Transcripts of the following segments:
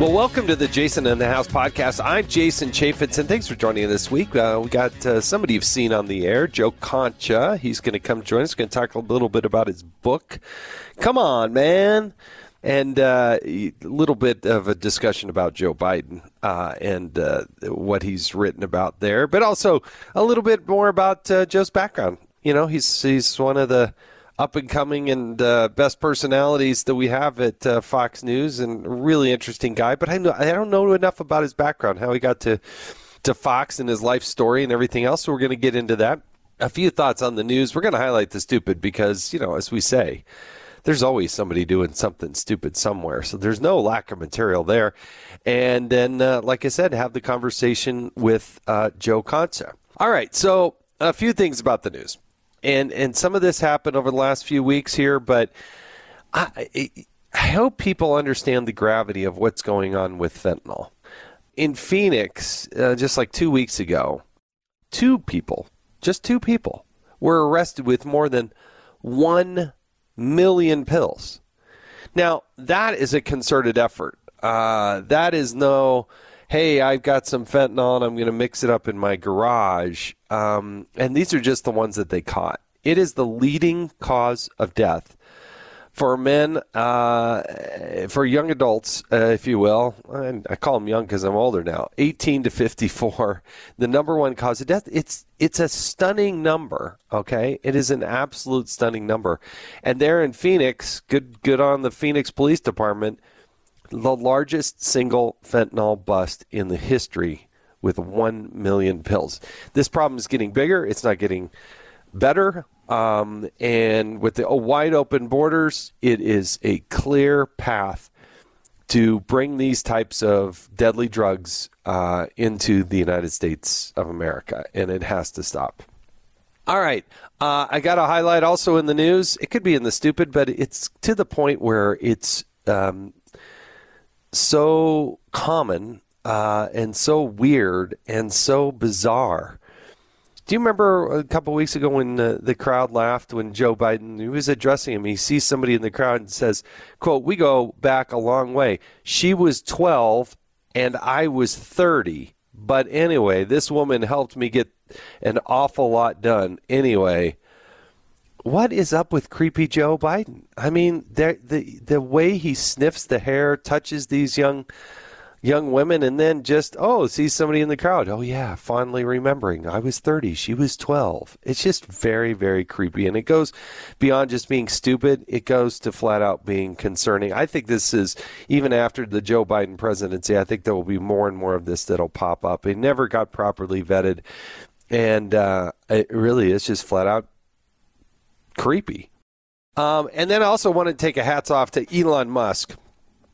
Well, welcome to the Jason in the House podcast. I'm Jason Chaffetz, and thanks for joining us this week. Uh, we got uh, somebody you've seen on the air, Joe Concha. He's going to come join us. Going to talk a little bit about his book. Come on, man. And uh, a little bit of a discussion about Joe Biden uh, and uh, what he's written about there, but also a little bit more about uh, Joe's background. You know, he's he's one of the up and coming and uh, best personalities that we have at uh, Fox News, and really interesting guy. But I know I don't know enough about his background, how he got to to Fox and his life story and everything else. So we're going to get into that. A few thoughts on the news. We're going to highlight the stupid because you know, as we say. There's always somebody doing something stupid somewhere. So there's no lack of material there. And then, uh, like I said, have the conversation with uh, Joe Concha. All right. So a few things about the news and and some of this happened over the last few weeks here, but I I hope people understand the gravity of what's going on with fentanyl. In Phoenix, uh, just like two weeks ago, two people, just two people, were arrested with more than one million pills. Now that is a concerted effort. Uh, that is no hey, I've got some fentanyl and I'm going to mix it up in my garage. Um, and these are just the ones that they caught. It is the leading cause of death for men, uh, for young adults, uh, if you will. And I call them young because I'm older now. 18 to 54, the number one cause of death. It's it's a stunning number. Okay, it is an absolute stunning number. And there in Phoenix, good good on the Phoenix Police Department the largest single fentanyl bust in the history with 1 million pills. This problem is getting bigger, it's not getting better. Um, and with the wide open borders, it is a clear path to bring these types of deadly drugs uh, into the United States of America, and it has to stop. All right. Uh, I got a highlight also in the news. It could be in the stupid, but it's to the point where it's um, so common uh, and so weird and so bizarre. Do you remember a couple weeks ago when uh, the crowd laughed when Joe Biden he was addressing him? He sees somebody in the crowd and says, "quote We go back a long way. She was 12 and I was 30, but anyway, this woman helped me get an awful lot done. Anyway, what is up with creepy Joe Biden? I mean, the the way he sniffs the hair, touches these young young women, and then just oh, sees somebody in the crowd. Oh yeah, fondly remembering I was thirty, she was twelve. It's just very very creepy, and it goes beyond just being stupid. It goes to flat out being concerning. I think this is even after the Joe Biden presidency. I think there will be more and more of this that'll pop up. It never got properly vetted. And uh, it really is just flat out creepy. Um, and then I also want to take a hats off to Elon Musk.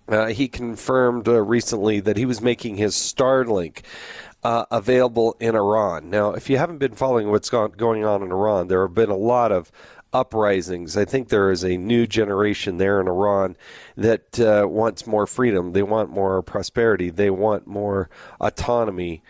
Uh, he confirmed uh, recently that he was making his Starlink uh, available in Iran. Now, if you haven't been following what's going on in Iran, there have been a lot of uprisings. I think there is a new generation there in Iran that uh, wants more freedom. They want more prosperity. They want more autonomy.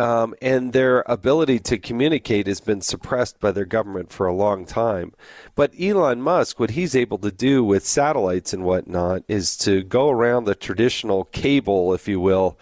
Um, and their ability to communicate has been suppressed by their government for a long time. But Elon Musk, what he's able to do with satellites and whatnot is to go around the traditional cable, if you will,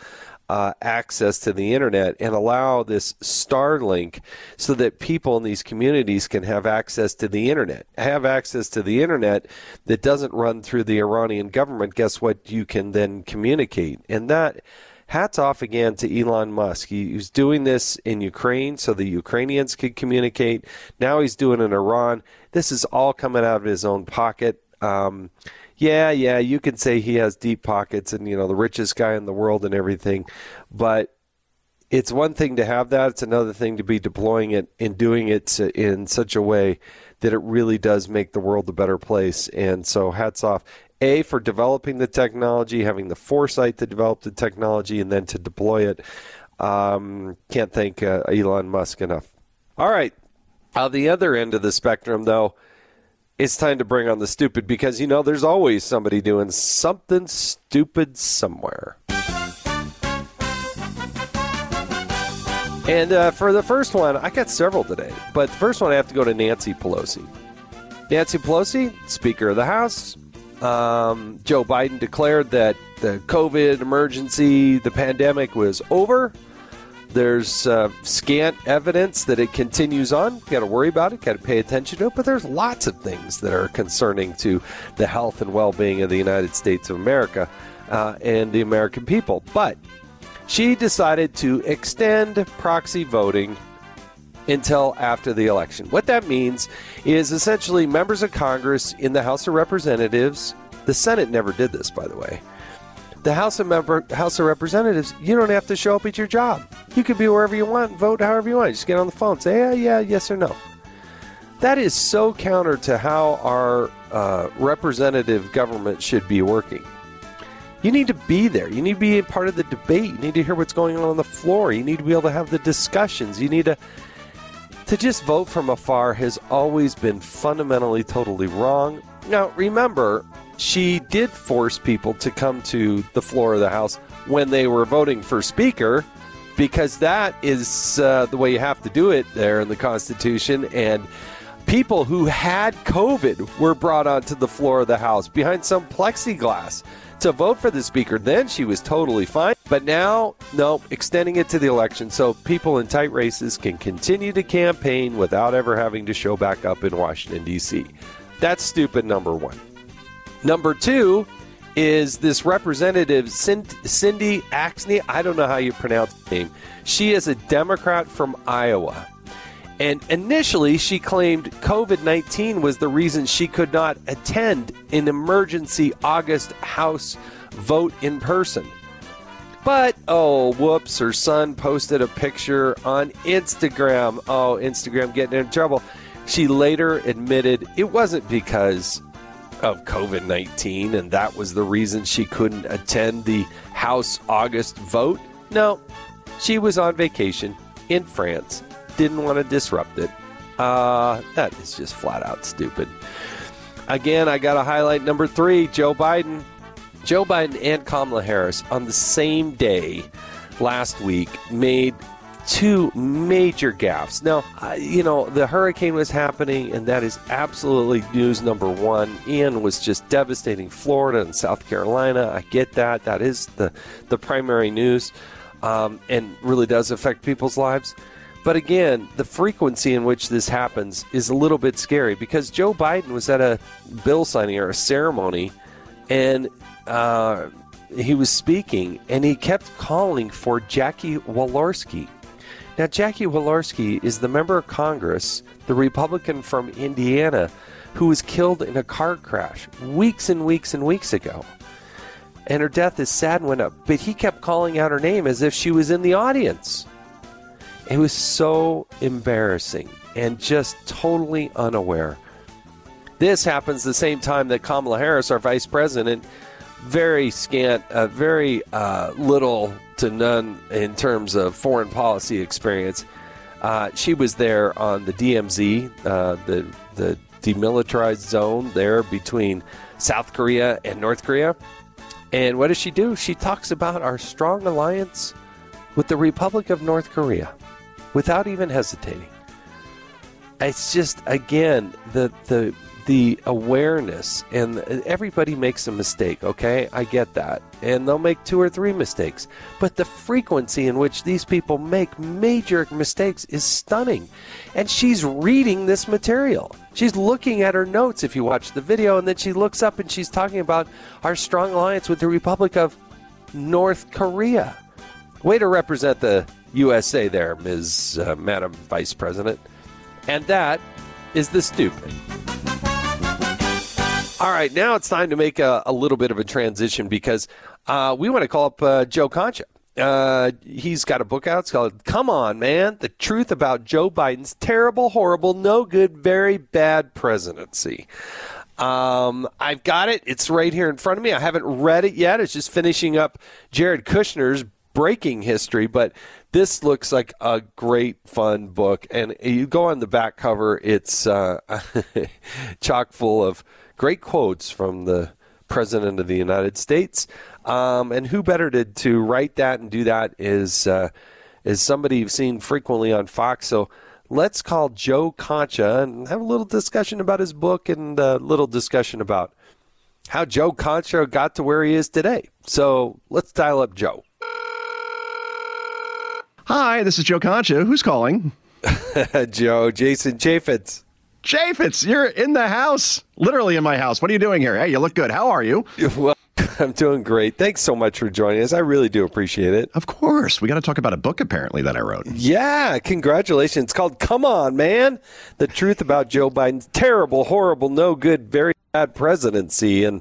uh, access to the internet and allow this Starlink so that people in these communities can have access to the internet. Have access to the internet that doesn't run through the Iranian government. Guess what? You can then communicate. And that hats off again to Elon Musk. He, was doing this in Ukraine so the Ukrainians could communicate. Now he's doing it in Iran. This is all coming out of his own pocket. Um, yeah, yeah, you can say he has deep pockets and you know the richest guy in the world and everything, but it's one thing to have that. It's another thing to be deploying it and doing it in such a way that it really does make the world a better place. And so, hats off. A, for developing the technology, having the foresight to develop the technology, and then to deploy it. Um, can't thank uh, Elon Musk enough. All right. On the other end of the spectrum, though, it's time to bring on the stupid because, you know, there's always somebody doing something stupid somewhere. And uh, for the first one, I got several today, but the first one I have to go to Nancy Pelosi. Nancy Pelosi, Speaker of the House. Um, Joe Biden declared that the COVID emergency, the pandemic was over. There's uh, scant evidence that it continues on. Got to worry about it, got to pay attention to it, but there's lots of things that are concerning to the health and well being of the United States of America uh, and the American people. But she decided to extend proxy voting until after the election. What that means is essentially members of Congress in the House of Representatives, the Senate never did this, by the way. The House of Member House of Representatives, you don't have to show up at your job. You can be wherever you want, vote however you want. Just get on the phone, say yeah, yeah, yes or no. That is so counter to how our uh, representative government should be working. You need to be there. You need to be a part of the debate. You need to hear what's going on on the floor. You need to be able to have the discussions. You need to to just vote from afar has always been fundamentally totally wrong. Now, remember, she did force people to come to the floor of the House when they were voting for Speaker because that is uh, the way you have to do it there in the Constitution. And people who had COVID were brought onto the floor of the House behind some plexiglass to vote for the speaker. Then she was totally fine. But now, no, extending it to the election so people in tight races can continue to campaign without ever having to show back up in Washington, D.C. That's stupid, number one. Number two is this representative Cindy Axne. I don't know how you pronounce the name. She is a Democrat from Iowa. And initially, she claimed COVID 19 was the reason she could not attend an emergency August House vote in person. But, oh, whoops, her son posted a picture on Instagram. Oh, Instagram getting in trouble. She later admitted it wasn't because of COVID 19 and that was the reason she couldn't attend the House August vote. No, she was on vacation in France didn't want to disrupt it. Uh, that is just flat out stupid. Again, I got to highlight number three Joe Biden. Joe Biden and Kamala Harris on the same day last week made two major gaffes. Now, you know, the hurricane was happening, and that is absolutely news number one. Ian was just devastating Florida and South Carolina. I get that. That is the, the primary news um, and really does affect people's lives. But again, the frequency in which this happens is a little bit scary because Joe Biden was at a bill signing or a ceremony and uh, he was speaking and he kept calling for Jackie Walorski. Now, Jackie Walorski is the member of Congress, the Republican from Indiana, who was killed in a car crash weeks and weeks and weeks ago. And her death is sad and went up, but he kept calling out her name as if she was in the audience. It was so embarrassing and just totally unaware. This happens the same time that Kamala Harris, our vice president, very scant, uh, very uh, little to none in terms of foreign policy experience. Uh, she was there on the DMZ, uh, the the demilitarized zone there between South Korea and North Korea. And what does she do? She talks about our strong alliance with the Republic of North Korea without even hesitating. It's just again the the the awareness and everybody makes a mistake, okay? I get that. And they'll make two or three mistakes. But the frequency in which these people make major mistakes is stunning. And she's reading this material. She's looking at her notes if you watch the video and then she looks up and she's talking about our strong alliance with the Republic of North Korea. Way to represent the USA there, Ms. Uh, Madam Vice President. And that is the stupid. All right, now it's time to make a, a little bit of a transition because uh, we want to call up uh, Joe Concha. Uh, he's got a book out. It's called Come On, Man The Truth About Joe Biden's Terrible, Horrible, No Good, Very Bad Presidency. Um, I've got it. It's right here in front of me. I haven't read it yet. It's just finishing up Jared Kushner's breaking history, but this looks like a great fun book. And you go on the back cover, it's uh, chock full of great quotes from the President of the United States. Um, and who better to, to write that and do that is, uh, is somebody you've seen frequently on Fox. So let's call Joe Concha and have a little discussion about his book and a little discussion about how Joe Concha got to where he is today. So let's dial up Joe. Hi, this is Joe Concha. Who's calling? Joe, Jason Chaffetz. Chaffetz, you're in the house, literally in my house. What are you doing here? Hey, you look good. How are you? Well, I'm doing great. Thanks so much for joining us. I really do appreciate it. Of course. We got to talk about a book apparently that I wrote. Yeah, congratulations. It's called Come On, Man The Truth About Joe Biden's Terrible, Horrible, No Good, Very Bad Presidency. And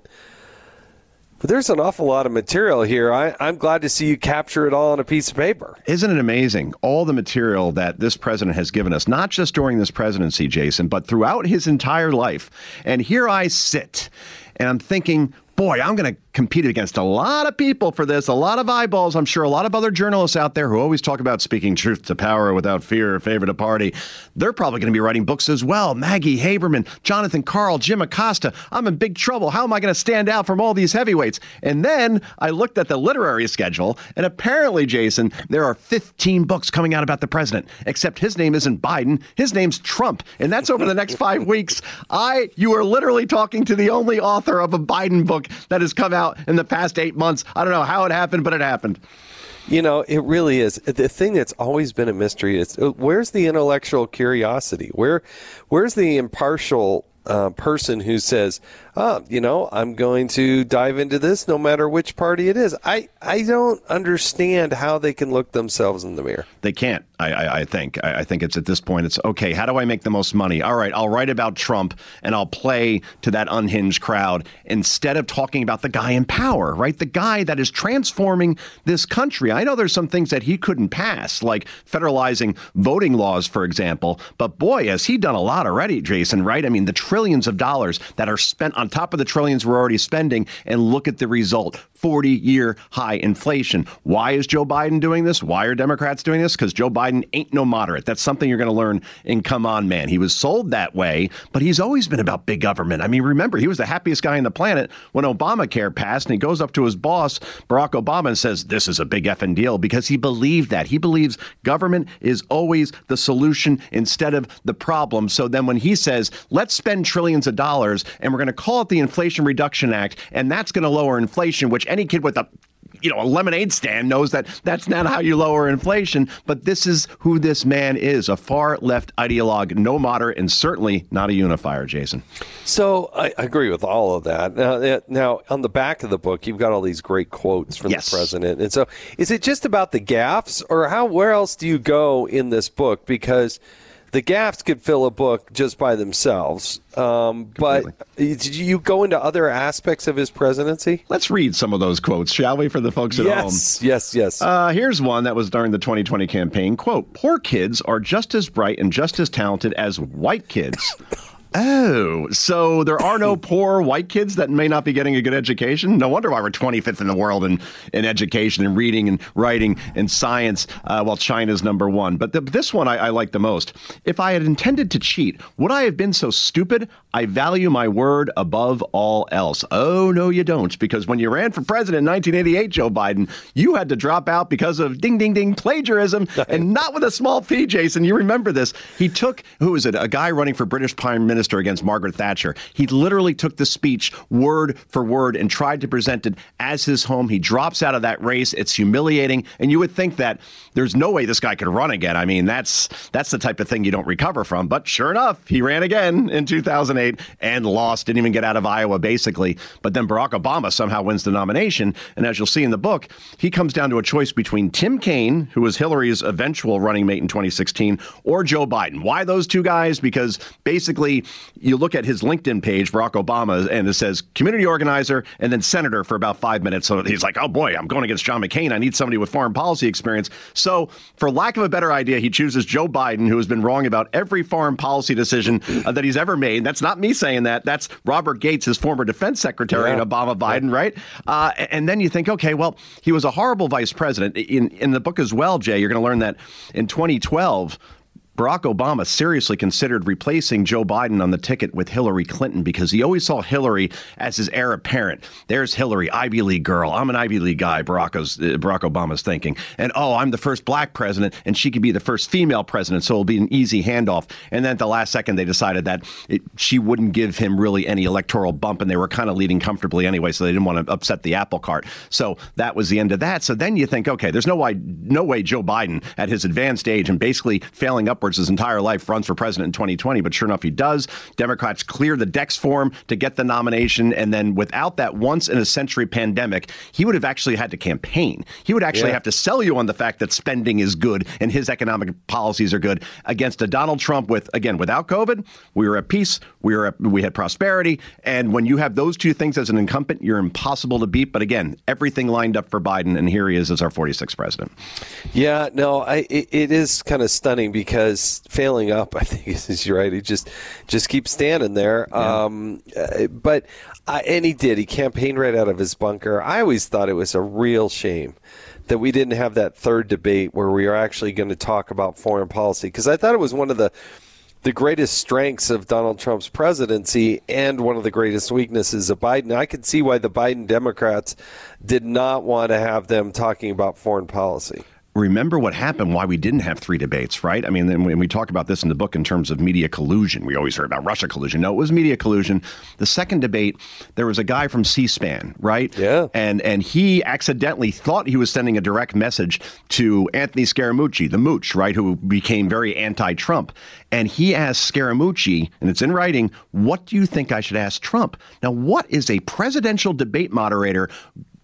but there's an awful lot of material here. I, I'm glad to see you capture it all on a piece of paper. Isn't it amazing? All the material that this president has given us, not just during this presidency, Jason, but throughout his entire life. And here I sit, and I'm thinking, boy, I'm going to compete against a lot of people for this, a lot of eyeballs. I'm sure a lot of other journalists out there who always talk about speaking truth to power without fear or favor to party. They're probably going to be writing books as well. Maggie Haberman, Jonathan Karl, Jim Acosta. I'm in big trouble. How am I going to stand out from all these heavyweights? And then I looked at the literary schedule, and apparently, Jason, there are 15 books coming out about the president, except his name isn't Biden. His name's Trump. And that's over the next five weeks. I, you are literally talking to the only author of a Biden book that has come out out in the past eight months. I don't know how it happened, but it happened. You know, it really is. The thing that's always been a mystery is uh, where's the intellectual curiosity? Where, where's the impartial uh, person who says, oh, you know, I'm going to dive into this no matter which party it is. I, I don't understand how they can look themselves in the mirror. They can't, I, I, I think. I, I, think it's at this point, it's okay, how do I make the most money? All right, I'll write about Trump and I'll play to that unhinged crowd instead of talking about the guy in power, right? The guy that is transforming this country. I know there's some things that he couldn't pass, like federalizing voting laws, for example, but boy, has he done a lot already, Jason, right? I mean, the trillions of dollars that are spent on on top of the trillions we're already spending, and look at the result 40 year high inflation. Why is Joe Biden doing this? Why are Democrats doing this? Because Joe Biden ain't no moderate. That's something you're going to learn in Come On Man. He was sold that way, but he's always been about big government. I mean, remember, he was the happiest guy on the planet when Obamacare passed, and he goes up to his boss, Barack Obama, and says, This is a big effing deal because he believed that. He believes government is always the solution instead of the problem. So then when he says, Let's spend trillions of dollars and we're going to call it the Inflation Reduction Act, and that's going to lower inflation, which any kid with a you know, a lemonade stand knows that that's not how you lower inflation. But this is who this man is a far left ideologue, no moderate, and certainly not a unifier, Jason. So I agree with all of that. Now, eh, now, on the back of the book, you've got all these great quotes from yes. the president. And so is it just about the gaffes, or how, where else do you go in this book? Because the gaffes could fill a book just by themselves. Um, but did you go into other aspects of his presidency? Let's read some of those quotes, shall we, for the folks at yes, home? Yes, yes, yes. Uh, here's one that was during the 2020 campaign. Quote, poor kids are just as bright and just as talented as white kids. Oh, so there are no poor white kids that may not be getting a good education? No wonder why we're 25th in the world in, in education and reading and writing and science, uh, while China's number one. But the, this one I, I like the most. If I had intended to cheat, would I have been so stupid? I value my word above all else. Oh, no, you don't. Because when you ran for president in 1988, Joe Biden, you had to drop out because of ding, ding, ding plagiarism and not with a small p, Jason. You remember this. He took, who was it, a guy running for British Prime Minister Minister against Margaret Thatcher. He literally took the speech word for word and tried to present it as his home. He drops out of that race. It's humiliating. And you would think that there's no way this guy could run again. I mean, that's that's the type of thing you don't recover from. But sure enough, he ran again in 2008 and lost. Didn't even get out of Iowa, basically. But then Barack Obama somehow wins the nomination. And as you'll see in the book, he comes down to a choice between Tim Kaine, who was Hillary's eventual running mate in 2016, or Joe Biden. Why those two guys? Because basically you look at his LinkedIn page, Barack Obama, and it says community organizer and then senator for about five minutes. So he's like, oh boy, I'm going against John McCain. I need somebody with foreign policy experience. So, for lack of a better idea, he chooses Joe Biden, who has been wrong about every foreign policy decision uh, that he's ever made. That's not me saying that. That's Robert Gates, his former defense secretary, yeah. and Obama Biden, right? Uh, and then you think, okay, well, he was a horrible vice president. In in the book as well, Jay, you're going to learn that in 2012. Barack Obama seriously considered replacing Joe Biden on the ticket with Hillary Clinton because he always saw Hillary as his heir apparent. There's Hillary, Ivy League girl. I'm an Ivy League guy, Barack's, uh, Barack Obama's thinking. And oh, I'm the first black president, and she could be the first female president, so it'll be an easy handoff. And then at the last second, they decided that it, she wouldn't give him really any electoral bump, and they were kind of leading comfortably anyway, so they didn't want to upset the apple cart. So that was the end of that. So then you think, okay, there's no way, no way Joe Biden at his advanced age and basically failing upwards his entire life runs for president in 2020. But sure enough, he does. Democrats clear the decks for him to get the nomination. And then without that once in a century pandemic, he would have actually had to campaign. He would actually yeah. have to sell you on the fact that spending is good and his economic policies are good against a Donald Trump with, again, without COVID, we were at peace, we were at, we had prosperity. And when you have those two things as an incumbent, you're impossible to beat. But again, everything lined up for Biden, and here he is as our 46th president. Yeah, no, I, it, it is kind of stunning because failing up. I think is right. He just just keeps standing there. Yeah. Um, uh, but uh, and he did. He campaigned right out of his bunker. I always thought it was a real shame that we didn't have that third debate where we are actually going to talk about foreign policy because I thought it was one of the the greatest strengths of Donald Trump's presidency and one of the greatest weaknesses of Biden. I could see why the Biden Democrats did not want to have them talking about foreign policy remember what happened, why we didn't have three debates, right? I mean, when we talk about this in the book in terms of media collusion, we always heard about Russia collusion. No, it was media collusion. The second debate, there was a guy from C-SPAN, right? Yeah. And and he accidentally thought he was sending a direct message to Anthony Scaramucci, the mooch, right, who became very anti-Trump. And he asked Scaramucci, and it's in writing, what do you think I should ask Trump? Now, what is a presidential debate moderator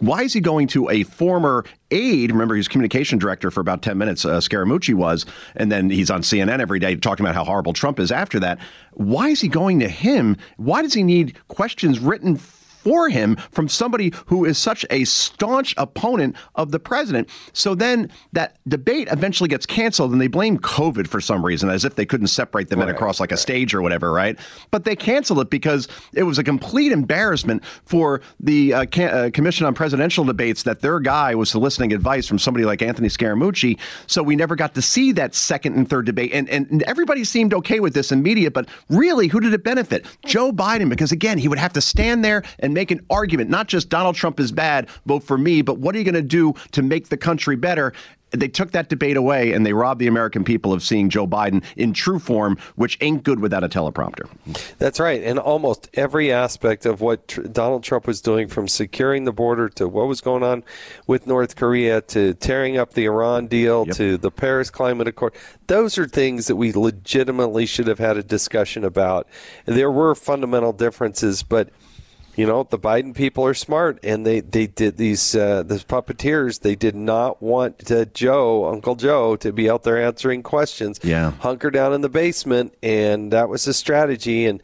why is he going to a former aide? Remember, he's communication director for about 10 minutes, uh, Scaramucci was, and then he's on CNN every day talking about how horrible Trump is after that. Why is he going to him? Why does he need questions written for him from somebody who is such a staunch opponent of the president. So then that debate eventually gets canceled and they blame COVID for some reason, as if they couldn't separate the men right, across like right. a stage or whatever, right? But they canceled it because it was a complete embarrassment for the uh, uh, Commission on Presidential Debates that their guy was soliciting advice from somebody like Anthony Scaramucci. So we never got to see that second and third debate. And, and everybody seemed okay with this in media, but really, who did it benefit? Joe Biden, because again, he would have to stand there and make an argument, not just Donald Trump is bad, vote for me, but what are you going to do to make the country better? they took that debate away and they robbed the American people of seeing Joe Biden in true form, which ain't good without a teleprompter. That's right. And almost every aspect of what tr- Donald Trump was doing, from securing the border to what was going on with North Korea to tearing up the Iran deal yep. to the Paris Climate Accord, those are things that we legitimately should have had a discussion about. There were fundamental differences, but you know the Biden people are smart, and they they did these uh, these puppeteers. They did not want to Joe, Uncle Joe, to be out there answering questions. Yeah, hunker down in the basement, and that was the strategy. And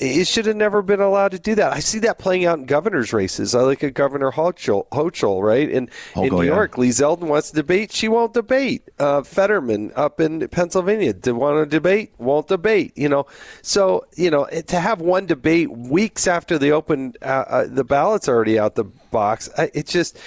it should have never been allowed to do that. I see that playing out in governor's races. I look at Governor Hochul, Hochul right? In, Hochul, in New York. Lee Zeldin wants to debate. She won't debate. Uh, Fetterman up in Pennsylvania to want to debate, won't debate. You know, so you know to have one debate weeks after the open, uh, uh, the ballot's already out the box. It's just.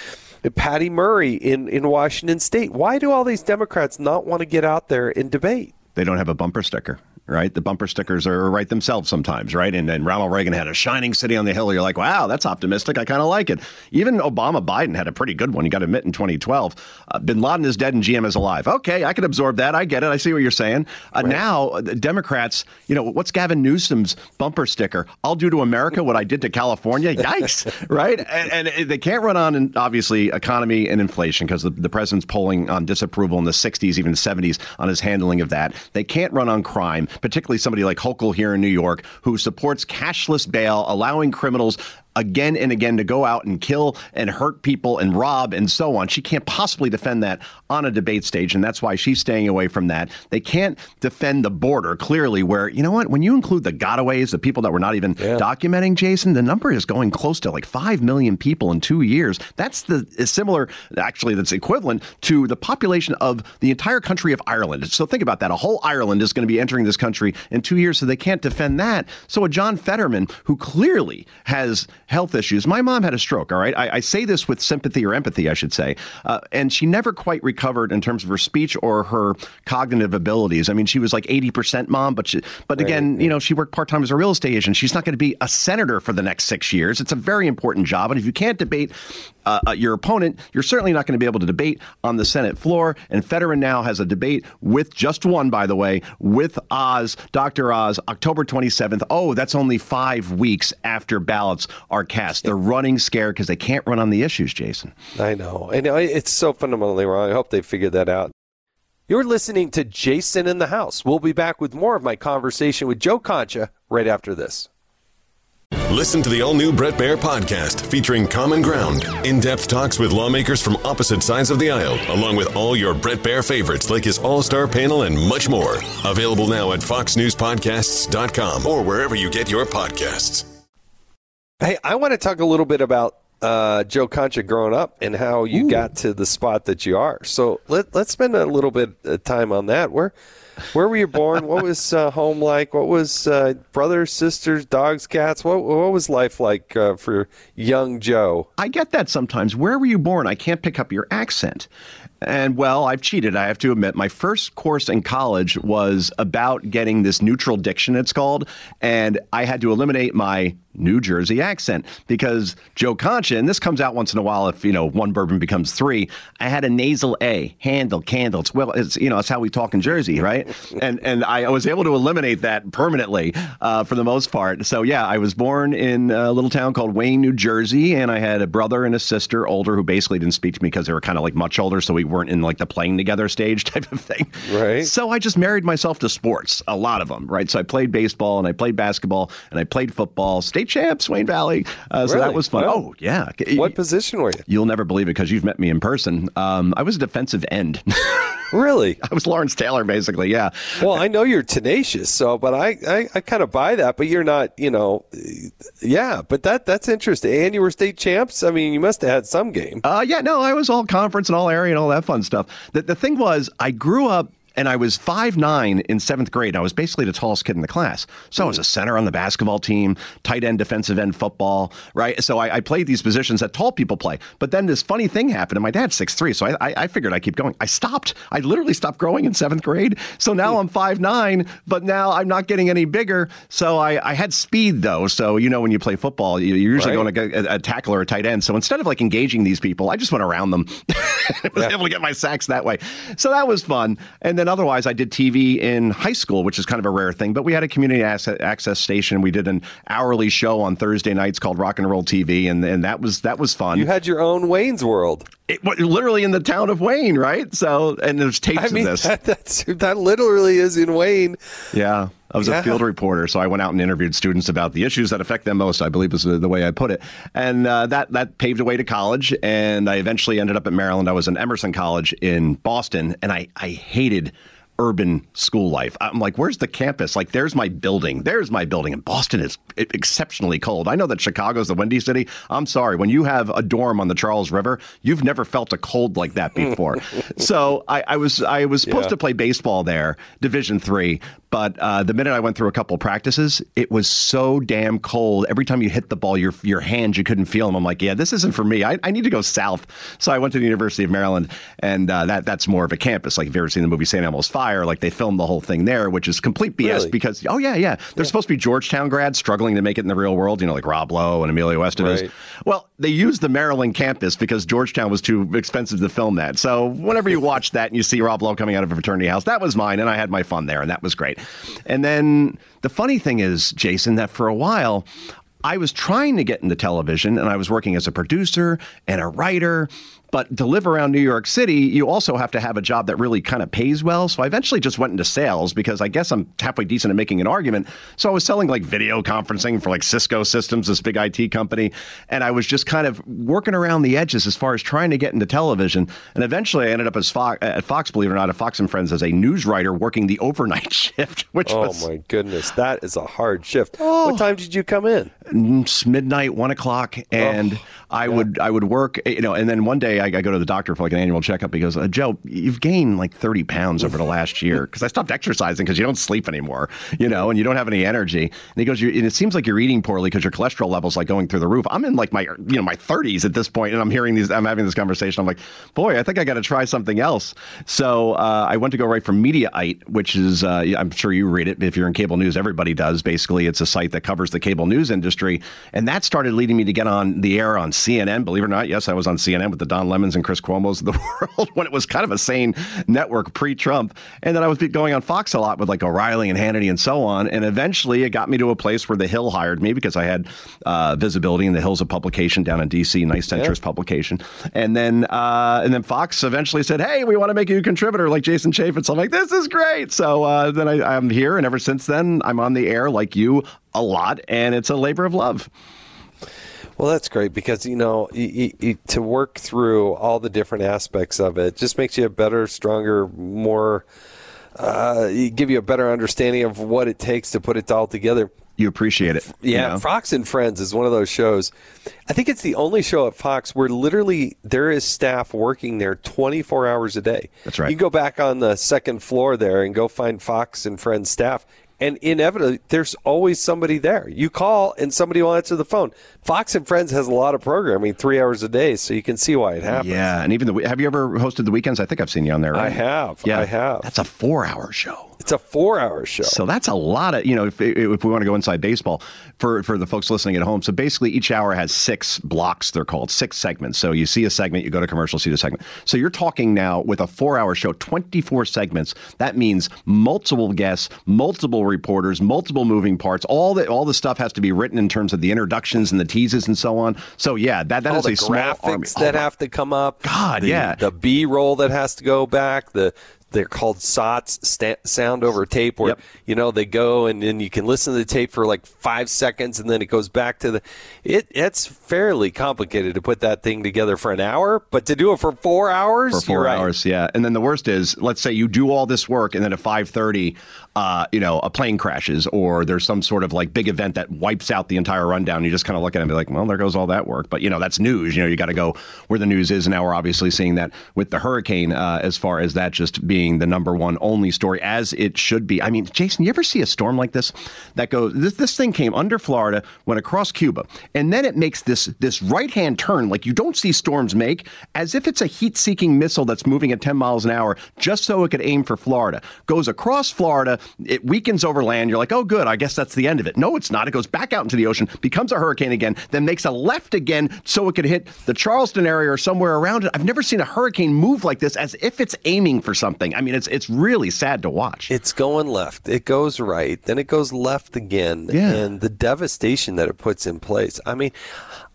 Patty Murray in, in Washington State. Why do all these Democrats not want to get out there and debate? They don't have a bumper sticker right? The bumper stickers are right themselves sometimes, right? And then Ronald Reagan had a shining city on the hill. You're like, wow, that's optimistic. I kind of like it. Even Obama Biden had a pretty good one. You got to admit in 2012. Uh, Bin Laden is dead and GM is alive. Okay, I can absorb that. I get it. I see what you're saying. Uh, right. Now, uh, Democrats, you know, what's Gavin Newsom's bumper sticker? I'll do to America what I did to California. Yikes, right? And, and, they can't run on, obviously, economy and inflation because the, the president's polling on disapproval in the 60s, even the 70s on his handling of that. They can't run on crime particularly somebody like Hochul here in New York, who supports cashless bail, allowing criminals again and again to go out and kill and hurt people and rob and so on. She can't possibly defend that on a debate stage, and that's why she's staying away from that. They can't defend the border clearly, where, you know what, when you include the gotaways, the people that were not even yeah. documenting, Jason, the number is going close to like 5 million people in two years. That's the similar, actually, that's equivalent to the population of the entire country of Ireland. So think about that. A whole Ireland is going to be entering this country in two years, so they can't defend that. So a John Fetterman, who clearly has health issues, my mom had a stroke, all right? I, I say this with sympathy or empathy, I should say. Uh, and she never quite recovered in terms of her speech or her cognitive abilities. I mean, she was like 80% mom, but she, but right. again, you know, she worked part time as a real estate agent. She's not going to be a senator for the next six years. It's a very important job. And if you can't debate uh, uh your opponent, you're certainly not going to be able to debate on the Senate floor. And Fetterman now has a debate with just one, by the way, with Oz, Dr. Oz, October 27th. Oh, that's only five weeks after ballots are cast. They're running scared because they can't run on the issues, Jason. I know. And uh, it's so fundamentally wrong. I hope they figure that out. You're listening to Jason in the House. We'll be back with more of my conversation with Joe Concha right after this. Listen to the all new Brett Baier podcast featuring Common Ground, in depth talks with lawmakers from opposite sides of the aisle, along with all your Brett Baier favorites like his all star panel and much more. Available now at FoxNewsPodcasts.com or wherever you get your podcasts. Hey, I want to talk a little bit about uh, Joe Concha growing up and how you Ooh. got to the spot that you are. So let, let's spend a little bit of time on that. Where where were you born? what was uh, home like? What was uh, brothers, sisters, dogs, cats? What what was life like uh, for young Joe? I get that sometimes. Where were you born? I can't pick up your accent. And well, I've cheated, I have to admit. My first course in college was about getting this neutral diction, it's called. And I had to eliminate my New Jersey accent because Joe Concha, and this comes out once in a while if, you know, one bourbon becomes three. I had a nasal A, handle, candle. It's well, it's, you know, it's how we talk in Jersey, right? and and I was able to eliminate that permanently uh, for the most part. So, yeah, I was born in a little town called Wayne, New Jersey, and I had a brother and a sister, older, who basically didn't speak to me because they were kind of like much older. So we weren't in like the playing together stage type of thing. Right. So I just married myself to sports, a lot of them, right? So I played baseball and I played basketball and I played football, state champs, Wayne Valley. Uh, really? So that was fun. Well, oh, yeah. What position were you? You'll never believe it because you've met me in person. Um, I was a defensive end. Really? I was Lawrence Taylor, basically. Yeah. Well, I know you're tenacious, so but I, I, I kind of buy that. But you're not, you know, yeah. But that that's interesting. And you were state champs. I mean, you must have had some game. Uh, yeah. No, I was all conference and all area and all that fun stuff. The the thing was, I grew up and I was five nine in seventh grade. I was basically the tallest kid in the class. So I was a center on the basketball team, tight end, defensive end, football, right? So I, I played these positions that tall people play. But then this funny thing happened, and my dad's six three, so I, I, I figured I keep going. I stopped. I literally stopped growing in seventh grade. So now hmm. I'm five nine, but now I'm not getting any bigger. So I, I had speed though. So you know when you play football, you're usually right. going to a, a tackle or a tight end. So instead of like engaging these people, I just went around them. I was yeah. able to get my sacks that way. So that was fun. And then then otherwise, I did TV in high school, which is kind of a rare thing. But we had a community access station. We did an hourly show on Thursday nights called Rock and Roll TV, and, and that was that was fun. You had your own Wayne's World. It, literally in the town of Wayne, right? So, and there's tapes I mean, of this. That, that literally is in Wayne. Yeah. I was yeah. a field reporter, so I went out and interviewed students about the issues that affect them most. I believe is the, the way I put it, and uh, that that paved a way to college. And I eventually ended up at Maryland. I was in Emerson College in Boston, and I I hated urban school life. I'm like, where's the campus? Like, there's my building. There's my building. And Boston is exceptionally cold. I know that Chicago's the windy city. I'm sorry. When you have a dorm on the Charles River, you've never felt a cold like that before. so I, I, was I was supposed yeah. to play baseball there, Division three, but uh, the minute I went through a couple practices, it was so damn cold. Every time you hit the ball, your your hands you couldn't feel them. I'm like, yeah, this isn't for me. I, I need to go south. So I went to the University of Maryland, and uh, that that's more of a campus. Like if you've ever seen the movie St. Elmo's Fire, like they filmed the whole thing there, which is complete BS really? because oh yeah, yeah, they're yeah. supposed to be Georgetown grads struggling to make it in the real world. You know, like Rob Lowe and Emilio Estevez. Right. Well, they used the Maryland campus because Georgetown was too expensive to film that. So whenever you watch that and you see Rob Lowe coming out of a fraternity house, that was mine, and I had my fun there, and that was great. And then the funny thing is, Jason, that for a while, I was trying to get into television and I was working as a producer and a writer. But to live around New York City, you also have to have a job that really kind of pays well. So I eventually just went into sales because I guess I'm halfway decent at making an argument. So I was selling like video conferencing for like Cisco Systems, this big IT company. And I was just kind of working around the edges as far as trying to get into television. And eventually I ended up as Fox, at Fox, believe it or not, at Fox and Friends as a news writer working the overnight shift, which oh was. my goodness, that is a hard shift. Oh. What time did you come in? Mm, midnight, one o'clock, and oh, I yeah. would I would work, you know, and then one day I, I, go to the doctor for like an annual checkup. He goes, uh, Joe, you've gained like thirty pounds over the last year because I stopped exercising because you don't sleep anymore, you know, and you don't have any energy. And he goes, and it seems like you're eating poorly because your cholesterol levels like going through the roof. I'm in like my you know my 30s at this point, and I'm hearing these, I'm having this conversation. I'm like, boy, I think I got to try something else. So uh, I went to go write for Mediaite, which is uh, I'm sure you read it if you're in cable news. Everybody does. Basically, it's a site that covers the cable news industry, and that started leading me to get on the air on CNN. Believe it or not, yes, I was on CNN with the Don Lemons and Chris Cuomo's of the world when it was kind of a sane network pre-Trump, and then I was going on Fox a lot with like O'Reilly and Hannity and so on. And eventually, it got me to a place where The Hill hired me because I had uh, visibility in The Hill's a publication down in D.C., nice centrist yeah. publication. And then uh, and then Fox eventually said, "Hey, we want to make you a contributor like Jason Chaffetz." I'm like, "This is great." So uh, then I, I'm here, and ever since then, I'm on the air like you a lot, and it's a labor of love. Well, that's great because you know you, you, to work through all the different aspects of it just makes you a better, stronger, more. Uh, give you a better understanding of what it takes to put it all together. You appreciate it. Yeah, you know? Fox and Friends is one of those shows. I think it's the only show at Fox where literally there is staff working there 24 hours a day. That's right. You go back on the second floor there and go find Fox and Friends staff, and inevitably there's always somebody there. You call and somebody will answer the phone. Fox and Friends has a lot of programming, three hours a day, so you can see why it happens. Yeah, and even the have you ever hosted the weekends? I think I've seen you on there. Right? I have. Yeah, I have. That's a four-hour show. It's a four-hour show. So that's a lot of you know. If, if we want to go inside baseball for for the folks listening at home, so basically each hour has six blocks. They're called six segments. So you see a segment, you go to commercial, see the segment. So you're talking now with a four-hour show, twenty-four segments. That means multiple guests, multiple reporters, multiple moving parts. All the all the stuff has to be written in terms of the introductions and the teases and so on. So yeah, that that all is the a graphics oh, that oh, have to come up. God, the, yeah, the B roll that has to go back. The they're called SOTs, sound over tape, where yep. you know they go and then you can listen to the tape for like five seconds, and then it goes back to the. It it's fairly complicated to put that thing together for an hour, but to do it for four hours, for four hours, right. yeah. And then the worst is, let's say you do all this work, and then at five thirty, uh, you know, a plane crashes, or there's some sort of like big event that wipes out the entire rundown. You just kind of look at it and be like, well, there goes all that work. But you know, that's news. You know, you got to go where the news is. And now we're obviously seeing that with the hurricane, uh, as far as that just being the number one only story as it should be. I mean, Jason, you ever see a storm like this that goes this this thing came under Florida, went across Cuba, and then it makes this this right-hand turn like you don't see storms make as if it's a heat-seeking missile that's moving at 10 miles an hour just so it could aim for Florida. Goes across Florida, it weakens over land. You're like, "Oh good, I guess that's the end of it." No, it's not. It goes back out into the ocean, becomes a hurricane again, then makes a left again so it could hit the Charleston area or somewhere around it. I've never seen a hurricane move like this as if it's aiming for something. I mean, it's it's really sad to watch. It's going left. It goes right, then it goes left again, yeah. and the devastation that it puts in place. I mean,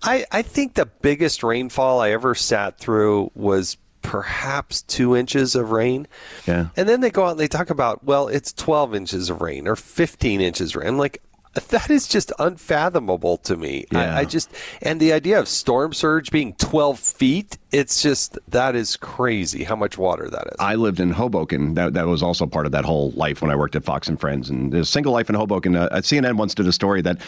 I I think the biggest rainfall I ever sat through was perhaps two inches of rain. Yeah. And then they go out and they talk about, well, it's 12 inches of rain or 15 inches of rain. I'm like, that is just unfathomable to me. Yeah. I, I, just and the idea of storm surge being 12 feet, it's just that is crazy how much water that is. I lived in Hoboken. That, that was also part of that whole life when I worked at Fox and Friends. And a single life in Hoboken. Uh, CNN once did a story that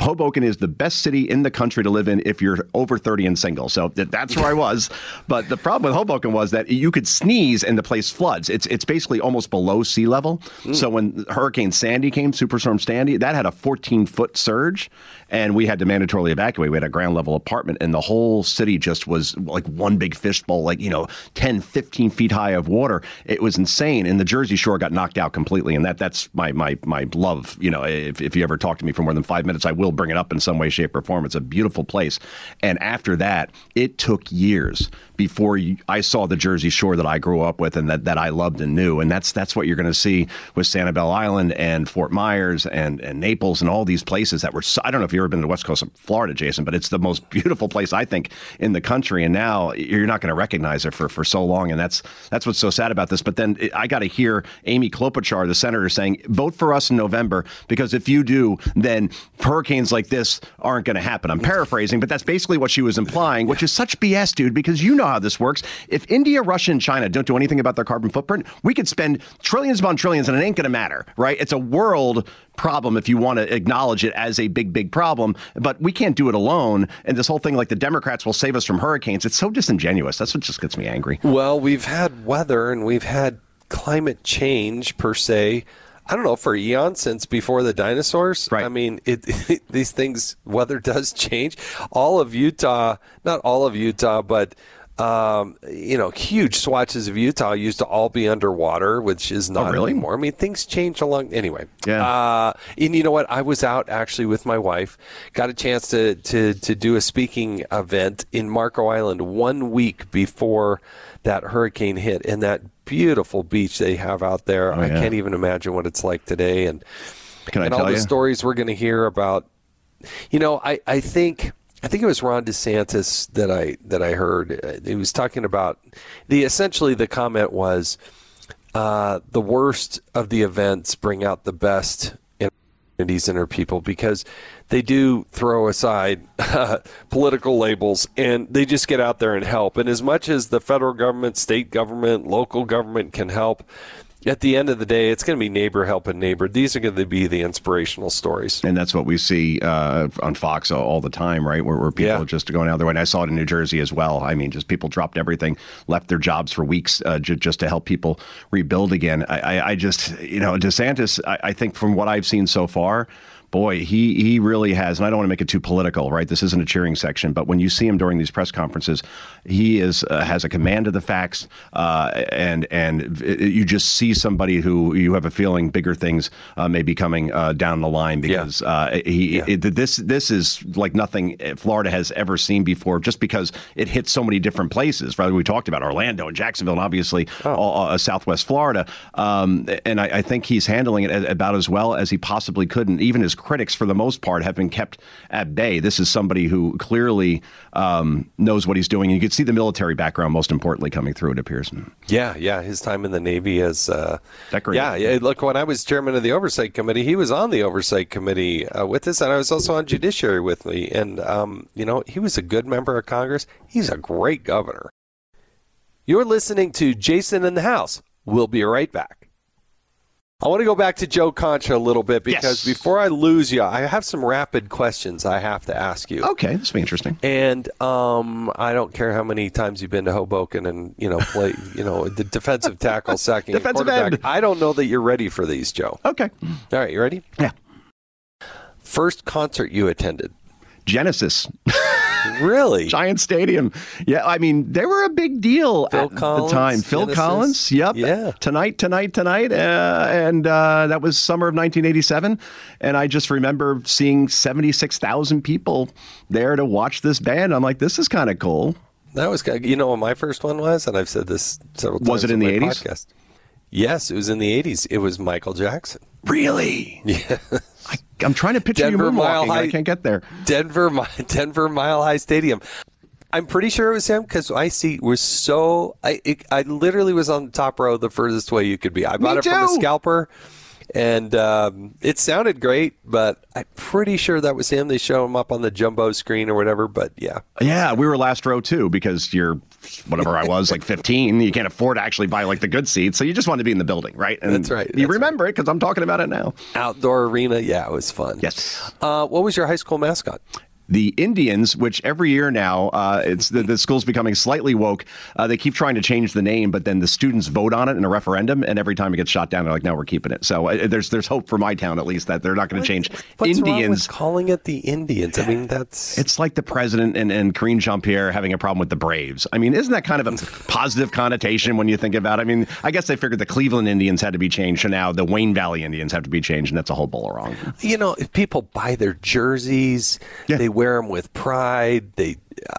Hoboken is the best city in the country to live in if you're over 30 and single. So that's where I was. But the problem with Hoboken was that you could sneeze and the place floods. It's it's basically almost below sea level. Mm. So when Hurricane Sandy came, Superstorm Sandy, that had a 14 foot surge, and we had to mandatorily evacuate. We had a ground level apartment, and the whole city just was like one big fishbowl, like, you know, 10, 15 feet high of water. It was insane. And the Jersey Shore got knocked out completely. And that that's my my my love. You know, if, if you ever talk to me for more than five minutes, I will bring it up in some way, shape, or form. It's a beautiful place. And after that, it took years before I saw the Jersey Shore that I grew up with and that, that I loved and knew. And that's that's what you're going to see with Sanibel Island and Fort Myers and, and Naples and all these places that were. So, I don't know if you've ever been to the west coast of Florida, Jason, but it's the most beautiful place I think in the country. And now you're not going to recognize it for for so long, and that's that's what's so sad about this. But then I got to hear Amy Klobuchar, the senator, saying, "Vote for us in November because if you do, then hurricanes like this aren't going to happen." I'm paraphrasing, but that's basically what she was implying, which is such BS, dude. Because you know how this works. If India, Russia, and China don't do anything about their carbon footprint, we could spend trillions upon trillions, and it ain't going to matter, right? It's a world problem if you want to acknowledge it as a big, big problem. But we can't do it alone. And this whole thing, like the Democrats will save us from hurricanes, it's so disingenuous. That's what just gets me angry. Well, we've had weather and we've had climate change per se. I don't know for eons since before the dinosaurs. Right. I mean, it, it, these things weather does change. All of Utah, not all of Utah, but um, you know, huge swatches of Utah used to all be underwater, which is not Oh, really? anymore. I mean, things change along. Anyway, Yeah. Uh, and you know what? I was out actually with my wife. Got a chance to to to do a speaking event in Marco Island one week before that hurricane hit, and that beautiful beach they have out there. I Oh, yeah. can't even imagine what it's like today, and Can I and all the you? stories we're going to hear about. You know, I, I think I think it was Ron DeSantis that I that I heard. Uh, He was talking about the essentially the comment was uh, the worst of the events bring out the best in communities and our people because they do throw aside political labels and they just get out there and help. And as much as the federal government, state government, local government can help, at the end of the day, it's going to be neighbor helping neighbor. These are going to be the inspirational stories. And that's what we see uh, on Fox all, the time, right? Where, where people Yeah. are just going out there. And I saw it in New Jersey as well. I mean, just people dropped everything, left their jobs for weeks uh, ju- just to help people rebuild again. I, I, I just, you know, DeSantis, I, I think from what I've seen so far, boy, he he really has, and I don't want to make it too political, right? This isn't a cheering section, but when you see him during these press conferences, he is uh, has a command of the facts, uh, and and it- you just see somebody who you have a feeling bigger things uh, may be coming uh, down the line because uh, he it, this this is like nothing Florida has ever seen before, just because it hits so many different places. Right? We talked about Orlando and Jacksonville, and obviously all, uh, Southwest Florida, um, and I, I think he's handling it about as well as he possibly could. And even his critics, for the most part, have been kept at bay. This is somebody who clearly um, knows what he's doing. And you can see the military background, most importantly, coming through. It appears. Yeah, yeah. His time in the Navy as uh, Decorated. Yeah, yeah. Look, when I was chairman of the oversight committee, he was on the oversight committee uh, with us, and I was also on judiciary with me. And um, you know, he was a good member of Congress. He's a great governor. You're listening to Jason in the House. We'll be right back. I want to go back to Joe Concha a little bit because Yes. before I lose you, I have some rapid questions I have to ask you. Okay, this will be interesting. And um, I don't care how many times you've been to Hoboken and you know play, you know the defensive tackle, sacking Defensive quarterback. end. I don't know that you're ready for these, Joe. Okay. All right, you ready? Yeah. First concert you attended? Genesis. Really? Giant Stadium. Yeah, I mean, they were a big deal Phil at Collins, the time. Phil Genesis. Collins, yep. Yeah. Tonight, tonight, tonight. Uh, and uh, that was summer of 1987. And I just remember seeing 76,000 people there to watch this band. I'm like, this is kind of cool. That was good. You know what my first one was, and I've said this several times. Was it in on the my 80s? Podcast. Yes, it was in the '80s. It was Michael Jackson. Really? Yeah. I, I'm trying to picture Denver you Mile moonwalking. I can't get there. Denver, Denver Mile High Stadium. I'm pretty sure it was him because my seat was so. I it, I literally was on the top row, the furthest way you could be. I bought it from a scalper, and um, it sounded great, but I'm pretty sure that was him. They show him up on the jumbo screen or whatever. But yeah, Yeah, we were last row too because you're whatever I was, like 15. You can't afford to actually buy like the good seats, so you just want to be in the building, right? And That's right, You that's remember it because I'm talking about it now. outdoor arena. Yeah, it was fun. Yes. Uh, what was your high school mascot? The Indians, which every year now, uh, it's the, the school's becoming slightly woke. Uh, they keep trying to change the name, but then the students vote on it in a referendum, and every time it gets shot down, they're like, "No, we're keeping it." So uh, there's there's hope for my town at least that they're not going to change What's Indians. calling it the Indians? I mean, that's It's like the president and, and Karine Jean Pierre having a problem with the Braves. I mean, isn't that kind of a positive connotation when you think about it? I mean, I guess they figured the Cleveland Indians had to be changed, so now the Wayne Valley Indians have to be changed, and that's a whole bowl of wrong. you know, if people buy their jerseys, Yeah. they wear them with pride. They,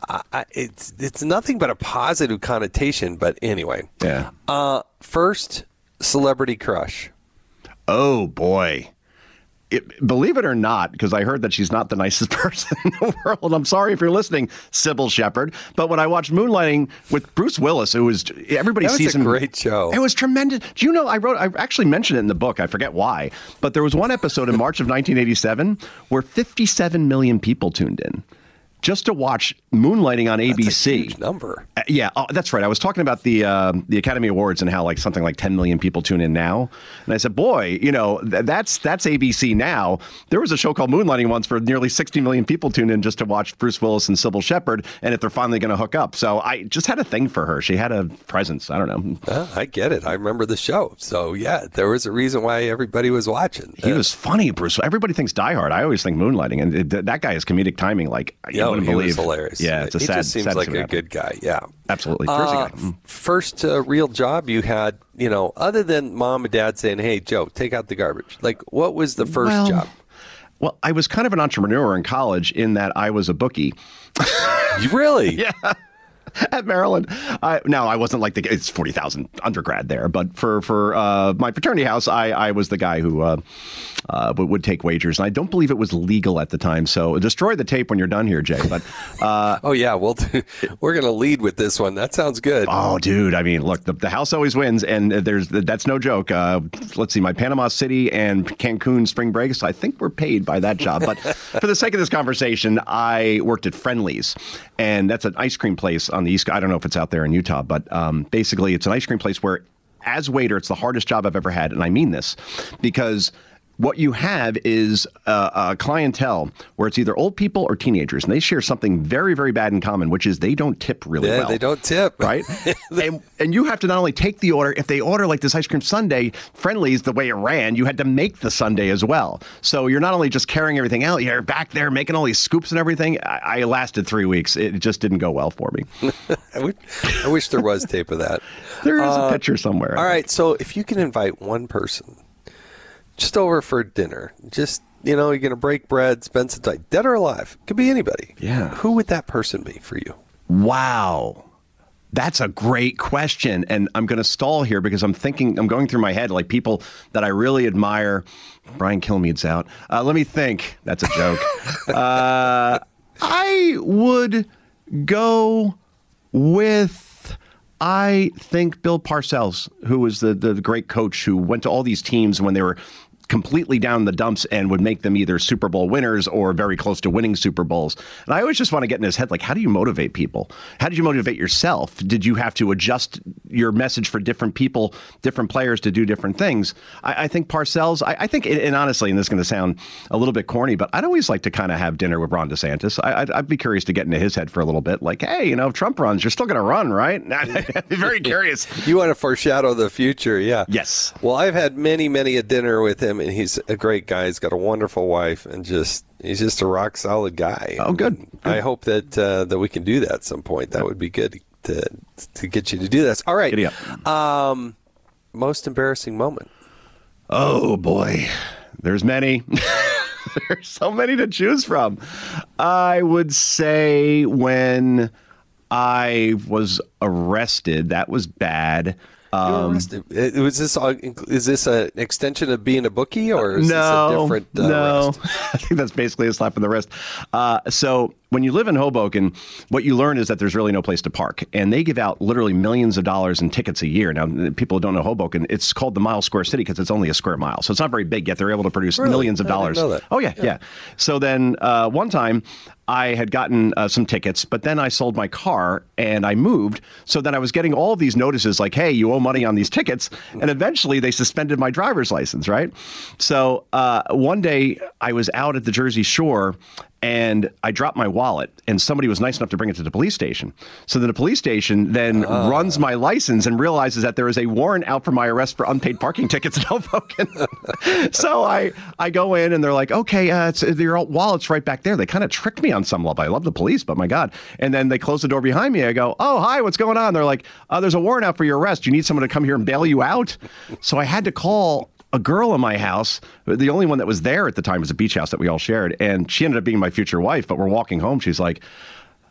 I, I, it's it's nothing but a positive connotation. But anyway, Yeah. uh, first celebrity crush. Oh boy. It, believe it or not, because I heard that she's not the nicest person in the world. I'm sorry if you're listening, Cybill Shepherd. But when I watched Moonlighting with Bruce Willis, it was everybody That was sees a him. great show. It was tremendous. Do you know? I wrote. I actually mentioned it in the book. I forget why, but there was one episode in March of 1987 where 57 million people tuned in just to watch Moonlighting on ABC. That's a huge number. Uh, yeah, oh, that's right. I was talking about the uh, the Academy Awards and how like something like 10 million people tune in now, and I said, "Boy, you know th- that's that's ABC now." There was a show called Moonlighting once for nearly 60 million people tuned in just to watch Bruce Willis and Cybill Shepherd, and if they're finally going to hook up. So I just had a thing for her. She had a presence. I don't know. Uh, I get it. I remember the show. So yeah, there was a reason why everybody was watching. He was funny, Bruce. Everybody thinks Die Hard. I always think Moonlighting, and it, that guy has comedic timing. Like you wouldn't believe. hilarious. Yeah, it's a he sad. just seems sad like a good guy. Yeah, Absolutely. Uh, guy. First uh, real job you had, you know, other than mom and dad saying, "Hey, Joe, take out the garbage." Like, what was the first Well, job? Well, I was kind of an entrepreneur in college in that I was a bookie. Really? yeah. At Maryland, I, now I wasn't like the it's forty thousand undergrad there, but for for uh, my fraternity house, I, I was the guy who uh, uh, would, take wagers, and I don't believe it was legal at the time. So destroy the tape when you're done here, Jay. But uh, Oh yeah, well, we're gonna lead with this one. That sounds good. Oh, dude! I mean, look, the, the house always wins, and there's that's no joke. Uh, let's see, my Panama City and Cancun spring breaks. I think we're paid by that job, but for the sake of this conversation, I worked at Friendly's, and that's an ice cream place on the east. I don't know if it's out there in Utah, but um, basically, it's an ice cream place where, as waiter, it's the hardest job I've ever had, and I mean this because what you have is a, a clientele where it's either old people or teenagers, and they share something very, very bad in common, which is they don't tip really yeah, well. they don't tip. right? and, and you have to not only take the order, if they order like this ice cream sundae, Friendly's the way it ran, you had to make the sundae as well. So you're not only just carrying everything out, you're back there making all these scoops and everything. I, I lasted three weeks. It just didn't go well for me. I, would, I wish there was tape of that. There is Uh, a picture somewhere. All right, so if you can invite one person just over for dinner, just you know, you're gonna break bread, spend some time, dead or alive, could be anybody. Yeah. Who would that person be for you? Wow. That's a great question. And I'm going to stall here because I'm thinking, I'm going through my head like people that I really admire. Brian Kilmeade's out. Uh, let me think. That's a joke. uh, I would go with, I think, Bill Parcells, who was the, the great coach who went to all these teams when they were completely down the dumps and would make them either Super Bowl winners or very close to winning Super Bowls. And I always just want to get in his head like, how do you motivate people? How did you motivate yourself? Did you have to adjust your message for different people, different players to do different things? I, I think Parcells, I, I think, and honestly, and this is going to sound a little bit corny, but I'd always like to kind of have dinner with Ron DeSantis. I, I'd, I'd be curious to get into his head for a little bit. Like, hey, you know, if Trump runs, you're still going to run, right? I'd be very curious. You want to foreshadow the future, yeah. Yes. Well, I've had many, many a dinner with him, and he's a great guy. He's got a wonderful wife, and just he's just a rock solid guy. Oh, good. I hope that uh, that we can do that at some point. That would be good to to get you to do this. All right. Um, most embarrassing moment. Oh boy, there's many. there's so many to choose from. I would say when I was arrested, that was bad. Um. Uh, Was this is this an extension of being a bookie, or is no, this a different? Uh, no. I think that's basically a slap in the wrist. Uh, so when you live in Hoboken, what you learn is that there's really no place to park, and they give out literally millions of dollars in tickets a year. Now, people who don't know Hoboken, it's called the Mile Square City because it's only a square mile, so it's not very big. Yet they're able to produce Really? millions of dollars. Oh yeah, yeah, So then uh, one time. I had gotten uh, some tickets, but then I sold my car and I moved. So then I was getting all these notices like, hey, you owe money on these tickets. And eventually they suspended my driver's license, right? So uh, one day I was out at the Jersey Shore and I dropped my wallet, and somebody was nice enough to bring it to the police station. So then the police station then runs my license and realizes that there is a warrant out for my arrest for unpaid parking tickets in Hoboken. so I I go in and they're like, okay, uh, it's, your wallet's right back there. They kind of tricked me on some level. I love the police, but my God. And then they close the door behind me. I go, oh, hi, what's going on? They're like, uh, there's a warrant out for your arrest. You need someone to come here and bail you out. So I had to call a girl in my house. The only one that was there at the time was a beach house that we all shared. And she ended up being my future wife. But we're walking home. She's like,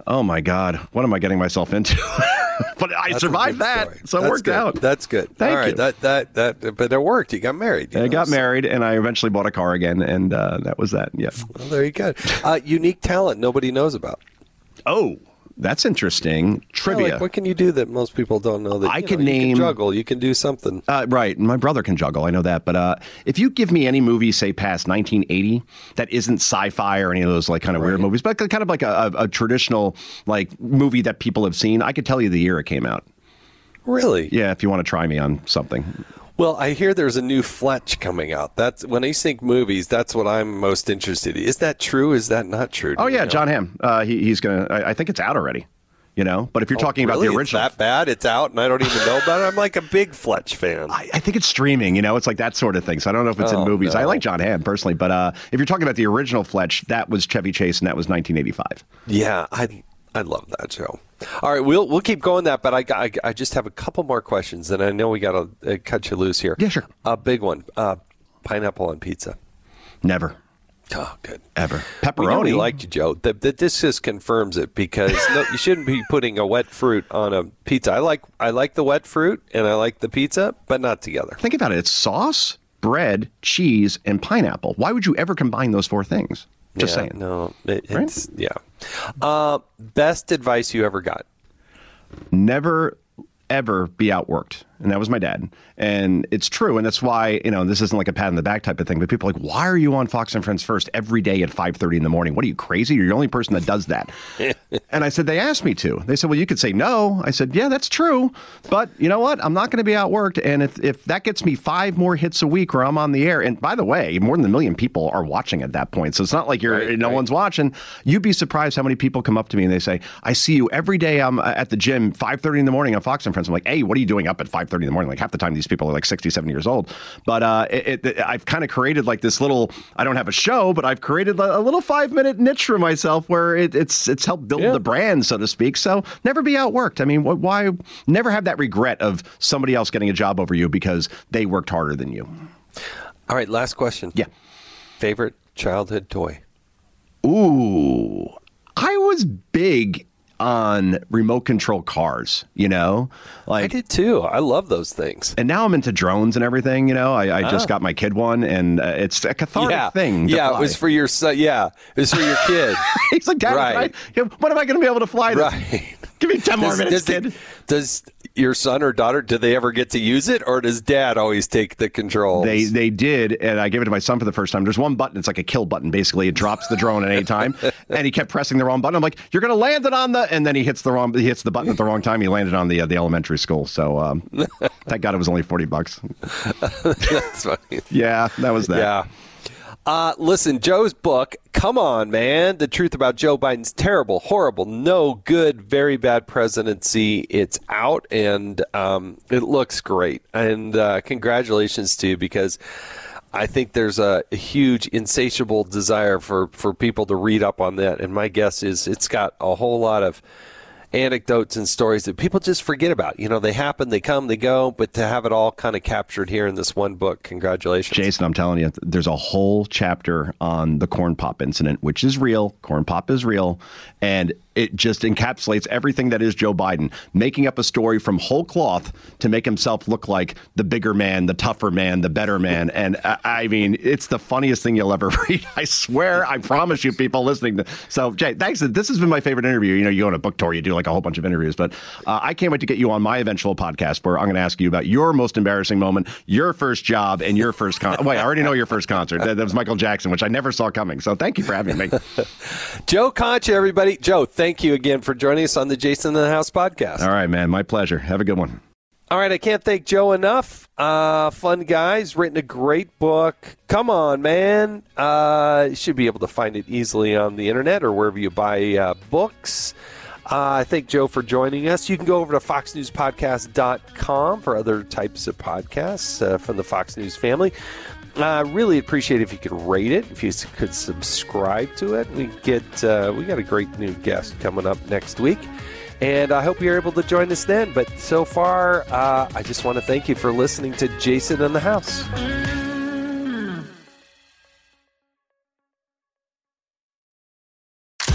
oh my God, what am I getting myself into? but I That's survived that, story. so it That's worked good. out. That's good. Thank All right, you. That that that. But it worked. You got married. you I know, got so- married, and I eventually bought a car again, and uh, that was that. Yeah. Well, there you go. Uh, unique talent nobody knows about. Oh, that's interesting. Yeah, Trivia. like, what can you do that most people don't know? That I you can know, you name- juggle. You can do something. Uh, right. My brother can juggle. I know that. But uh, if you give me any movie, say past 1980, that isn't sci-fi or any of those like kind of weird movies, but kind of like a, a, a traditional like movie that people have seen, I could tell you the year it came out. Really? Yeah, if you want to try me on something. Well, I hear there's a new Fletch coming out. That's when I think movies. That's what I'm most interested in. Is that true? Is that not true? Do Oh you yeah, know? Jon Hamm. Uh, he, he's gonna. I, I think it's out already. You know, but if you're Oh, talking about really? the It's original, that bad? It's out, and I don't even know about it. I'm like a big Fletch fan. I, I think it's streaming. You know, it's like that sort of thing. So I don't know if it's Oh, in movies. I like Jon Hamm personally, but uh, if you're talking about the original Fletch, that was Chevy Chase, and that was 1985. Yeah, I I love that show. All right, we'll we'll keep going that, but I, I, I just have a couple more questions, and I know we got to uh, cut you loose here. Yeah, sure. A big one: uh, pineapple on pizza. Never, Oh, good. ever know we pepperoni. liked you, Joe. The, the, this just confirms it because no, you shouldn't be putting a wet fruit on a pizza. I like I like the wet fruit and I like the pizza, but not together. Think about it. It's sauce, bread, cheese, and pineapple. Why would you ever combine those four things? Just Yeah, saying. No, it, Right? it's yeah. Uh, best advice you ever got? never ever be outworked and that was my dad. And it's true and that's why you know this isn't like a pat in the back type of thing but people are like why are you on fox and friends first every day at 5.30 in the morning? What are you crazy? You're the only person that does that. And i said they asked me to. They said well you could say no. I said yeah that's true but you know what? I'm not going to be outworked and if, if that gets me five more hits a week where i'm on the air and by the way more than a million people are watching at that point so it's not like you're Right, no right. one's watching. You'd be surprised how many people come up to me and they say i see you every day i'm uh, at the gym 5.30 in the morning on fox and friends. I'm like hey what are you doing up at 5.30 in the morning. Like half the time these people are like 60 70 years old. But uh, it, it, i've kind of created like this little i don't have a show but i've created a, little five minute niche for myself where it, it's it's helped build Yeah. the brand so to speak. So never be outworked. I mean wh- why never have that regret of somebody else getting a job over you because they worked harder than you. All right, last question. yeah. Favorite childhood toy? Ooh, I was big on remote control cars, you know? Like I did too. I love those things. and now I'm into drones and everything, you know. I, I just Ah. got my kid one and uh, it's a cathartic yeah, thing. yeah. It was for your son. Yeah, it was for your kid. He's like, Dad, Right. I- when am I going to be able to fly this? right. Give me 10 more minutes, does, the- kid. does your son or daughter do they ever get to use it, or does dad always take the controls? They they did, and I gave it to my son for the first time. There's one button; it's like a kill button. Basically, it drops the drone at any time, and he kept pressing the wrong button. I'm like, "You're to land it on the," and then he hits the wrong. He hits the button at the wrong time. He landed on the uh, the elementary school. So um, thank God it was only forty bucks. That's funny. Yeah, that was that. Yeah. Uh, listen, Joe's book, come on, man. The truth about Joe Biden's terrible, horrible, no good, very bad presidency. It's out and um, it looks great. And uh, congratulations to you because I think there's a huge, insatiable desire for, for people to read up on that. And my guess is it's got a whole lot of anecdotes and stories that people just forget about. You know, they happen, they come, they go, but to have it all kind of captured here in this one book, congratulations. Jason, I'm telling you, there's a whole chapter on the corn pop incident, which is real. Corn pop is real. And it just encapsulates everything that is Joe Biden, making up a story from whole cloth to make himself look like the bigger man, the tougher man, the better man. And I, I mean, it's the funniest thing you'll ever read. I swear, I promise you, people listening. To, so, Jay, thanks. This has been my favorite interview. You know, you go on a book tour, you do like a whole bunch of interviews, but uh, I can't wait to get you on my eventual podcast where I'm going to ask you about your most embarrassing moment, your first job, and your first con. Wait, I already know your first concert. That, that was Michael Jackson, which I never saw coming. So, thank you for having me. Joe Concha, everybody. Joe, thank you again for joining us on the Jason in the House podcast. All right, man. My pleasure. Have a good one. All right, I can't thank Joe enough. Uh, fun guy's written a great book. Come on, man. Uh, you should be able to find it easily on the internet or wherever you buy uh, books. Uh, I thank Joe for joining us. You can go over to foxnewspodcast.com for other types of podcasts uh, from the Fox News family. I uh, really appreciate if you could rate it, if you could subscribe to it. We get uh, we got a great new guest coming up next week, and I hope you're able to join us then. But so far, uh, I just want to thank you for listening to Jason in the House.